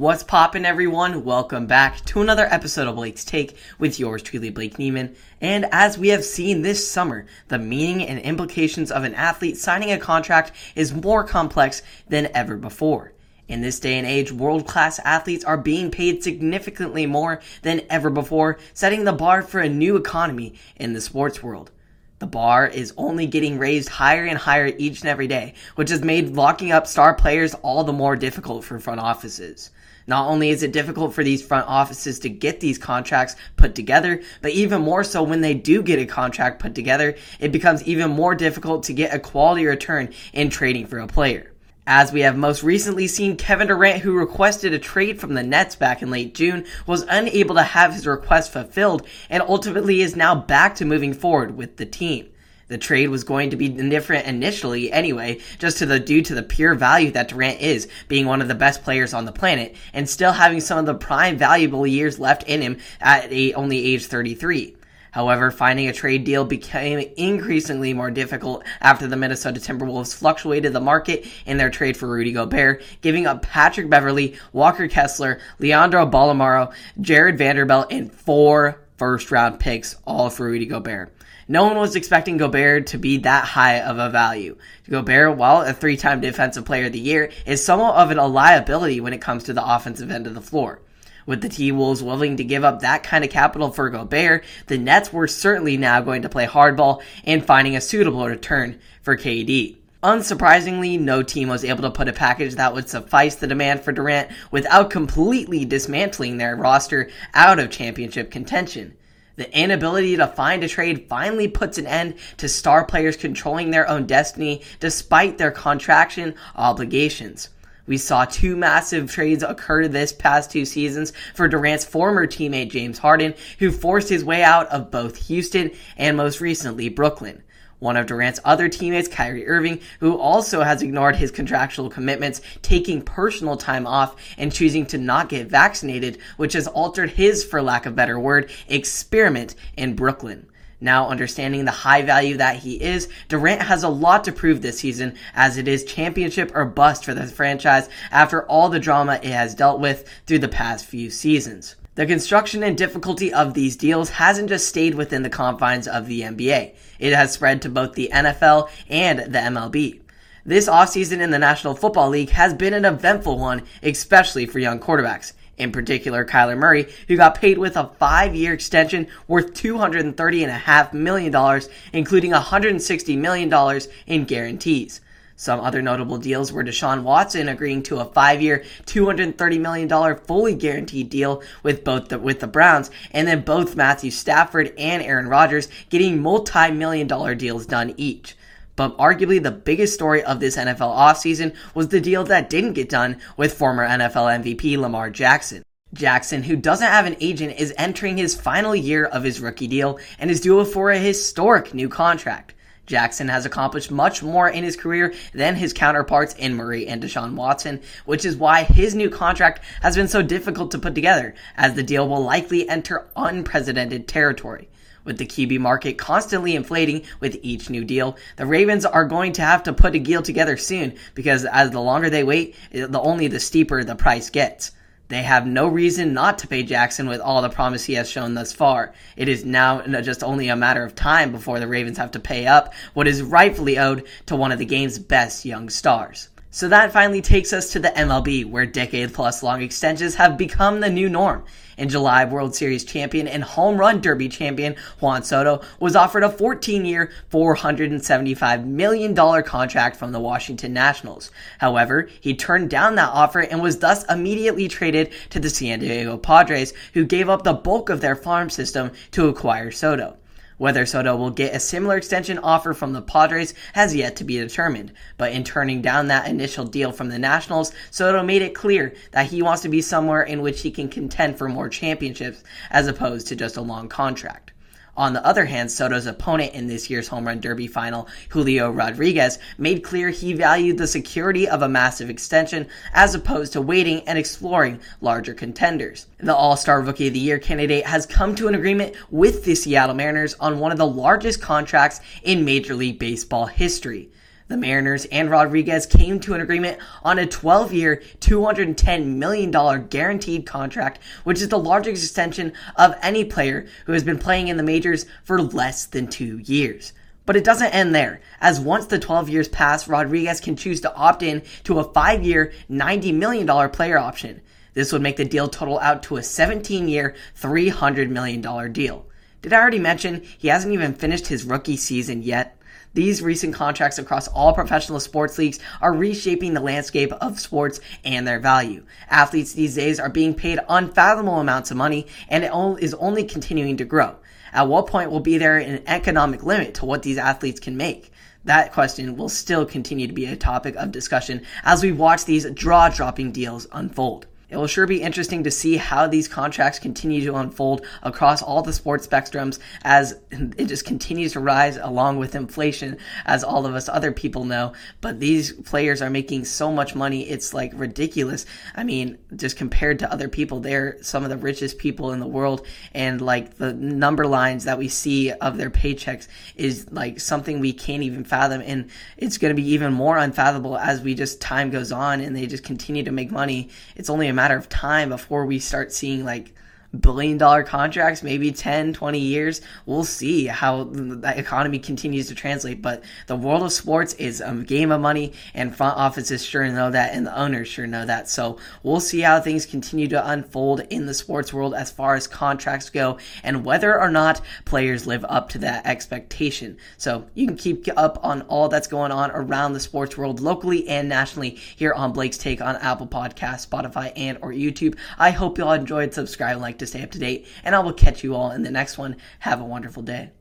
What's poppin', everyone? Welcome back to another episode of Blake's Take with yours truly, Blake Neiman. And as we have seen this summer, the meaning and implications of an athlete signing a contract is more complex than ever before. In this day and age, world class athletes are being paid significantly more than ever before, setting the bar for a new economy in the sports world. The bar is only getting raised higher and higher each and every day, which has made locking up star players all the more difficult for front offices. Not only is it difficult for these front offices to get these contracts put together, but even more so when they do get a contract put together, it becomes even more difficult to get a quality return in trading for a player. As we have most recently seen, Kevin Durant, who requested a trade from the Nets back in late June, was unable to have his request fulfilled and ultimately is now back to moving forward with the team. The trade was going to be different initially anyway, just to the due to the pure value that Durant is, being one of the best players on the planet, and still having some of the prime valuable years left in him at a, only age 33. However, finding a trade deal became increasingly more difficult after the Minnesota Timberwolves fluctuated the market in their trade for Rudy Gobert, giving up Patrick Beverley, Walker Kessler, Leandro Bolmaro, Jarred Vanderbilt, and four first round picks, all for Rudy Gobert. No one was expecting Gobert to be that high of a value. Gobert, while a three time defensive player of the year, is somewhat of a liability when it comes to the offensive end of the floor. With the T Wolves willing to give up that kind of capital for Gobert, the Nets were certainly now going to play hardball and finding a suitable return for KD. Unsurprisingly, no team was able to put a package that would suffice the demand for Durant without completely dismantling their roster out of championship contention. The inability to find a trade finally puts an end to star players controlling their own destiny despite their contraction obligations. We saw two massive trades occur this past two seasons for Durant's former teammate James Harden, who forced his way out of both Houston and most recently Brooklyn. One of Durant's other teammates, Kyrie Irving, who also has ignored his contractual commitments, taking personal time off and choosing to not get vaccinated, which has altered his, for lack of better word, experiment in Brooklyn. Now understanding the high value that he is, Durant has a lot to prove this season as it is championship or bust for the franchise after all the drama it has dealt with through the past few seasons. The construction and difficulty of these deals hasn't just stayed within the confines of the NBA. It has spread to both the NFL and the MLB. This offseason in the National Football League has been an eventful one, especially for young quarterbacks in particular Kyler Murray, who got paid with a five year extension worth $230.5 million, including $160 million in guarantees. Some other notable deals were Deshaun Watson agreeing to a five-year, $230 million fully guaranteed deal with both the, with the Browns, and then both Matthew Stafford and Aaron Rodgers getting multi-million dollar deals done each. But arguably the biggest story of this NFL offseason was the deal that didn't get done with former NFL MVP Lamar Jackson. Jackson, who doesn't have an agent, is entering his final year of his rookie deal and is due for a historic new contract. Jackson has accomplished much more in his career than his counterparts in Murray and Deshaun Watson, which is why his new contract has been so difficult to put together, as the deal will likely enter unprecedented territory. With the QB market constantly inflating with each new deal, the Ravens are going to have to put a deal together soon because as the longer they wait, the only the steeper the price gets. They have no reason not to pay Jackson with all the promise he has shown thus far. It is now just only a matter of time before the Ravens have to pay up what is rightfully owed to one of the game's best young stars. So that finally takes us to the MLB, where decade plus long extensions have become the new norm. In July, World Series champion and home run derby champion Juan Soto was offered a 14 year, $475 million contract from the Washington Nationals. However, he turned down that offer and was thus immediately traded to the San Diego Padres, who gave up the bulk of their farm system to acquire Soto. Whether Soto will get a similar extension offer from the Padres has yet to be determined, but in turning down that initial deal from the Nationals, Soto made it clear that he wants to be somewhere in which he can contend for more championships as opposed to just a long contract. On the other hand, Soto's opponent in this year's home run derby final, Julio Rodriguez, made clear he valued the security of a massive extension as opposed to waiting and exploring larger contenders. The All-Star Rookie of the Year candidate has come to an agreement with the Seattle Mariners on one of the largest contracts in Major League Baseball history. The Mariners and Rodriguez came to an agreement on a 12 year, $210 million guaranteed contract, which is the largest extension of any player who has been playing in the majors for less than two years. But it doesn't end there, as once the 12 years pass, Rodriguez can choose to opt in to a five year, $90 million player option. This would make the deal total out to a 17 year, $300 million deal. Did I already mention he hasn't even finished his rookie season yet? These recent contracts across all professional sports leagues are reshaping the landscape of sports and their value. Athletes these days are being paid unfathomable amounts of money and it is only continuing to grow. At what point will be there an economic limit to what these athletes can make? That question will still continue to be a topic of discussion as we watch these draw dropping deals unfold. It will sure be interesting to see how these contracts continue to unfold across all the sports spectrums as it just continues to rise along with inflation, as all of us other people know. But these players are making so much money, it's like ridiculous. I mean, just compared to other people, they're some of the richest people in the world, and like the number lines that we see of their paychecks is like something we can't even fathom, and it's going to be even more unfathomable as we just time goes on and they just continue to make money. It's only a matter of time before we start seeing like billion dollar contracts, maybe 10, 20 years. We'll see how the economy continues to translate. But the world of sports is a game of money, and front offices sure know that, and the owners sure know that. So we'll see how things continue to unfold in the sports world as far as contracts go, and whether or not players live up to that expectation. So you can keep up on all that's going on around the sports world locally and nationally here on Blake's Take on Apple Podcasts, Spotify, and or YouTube. I hope you all enjoyed. Subscribe, like to stay up to date, and I will catch you all in the next one. Have a wonderful day.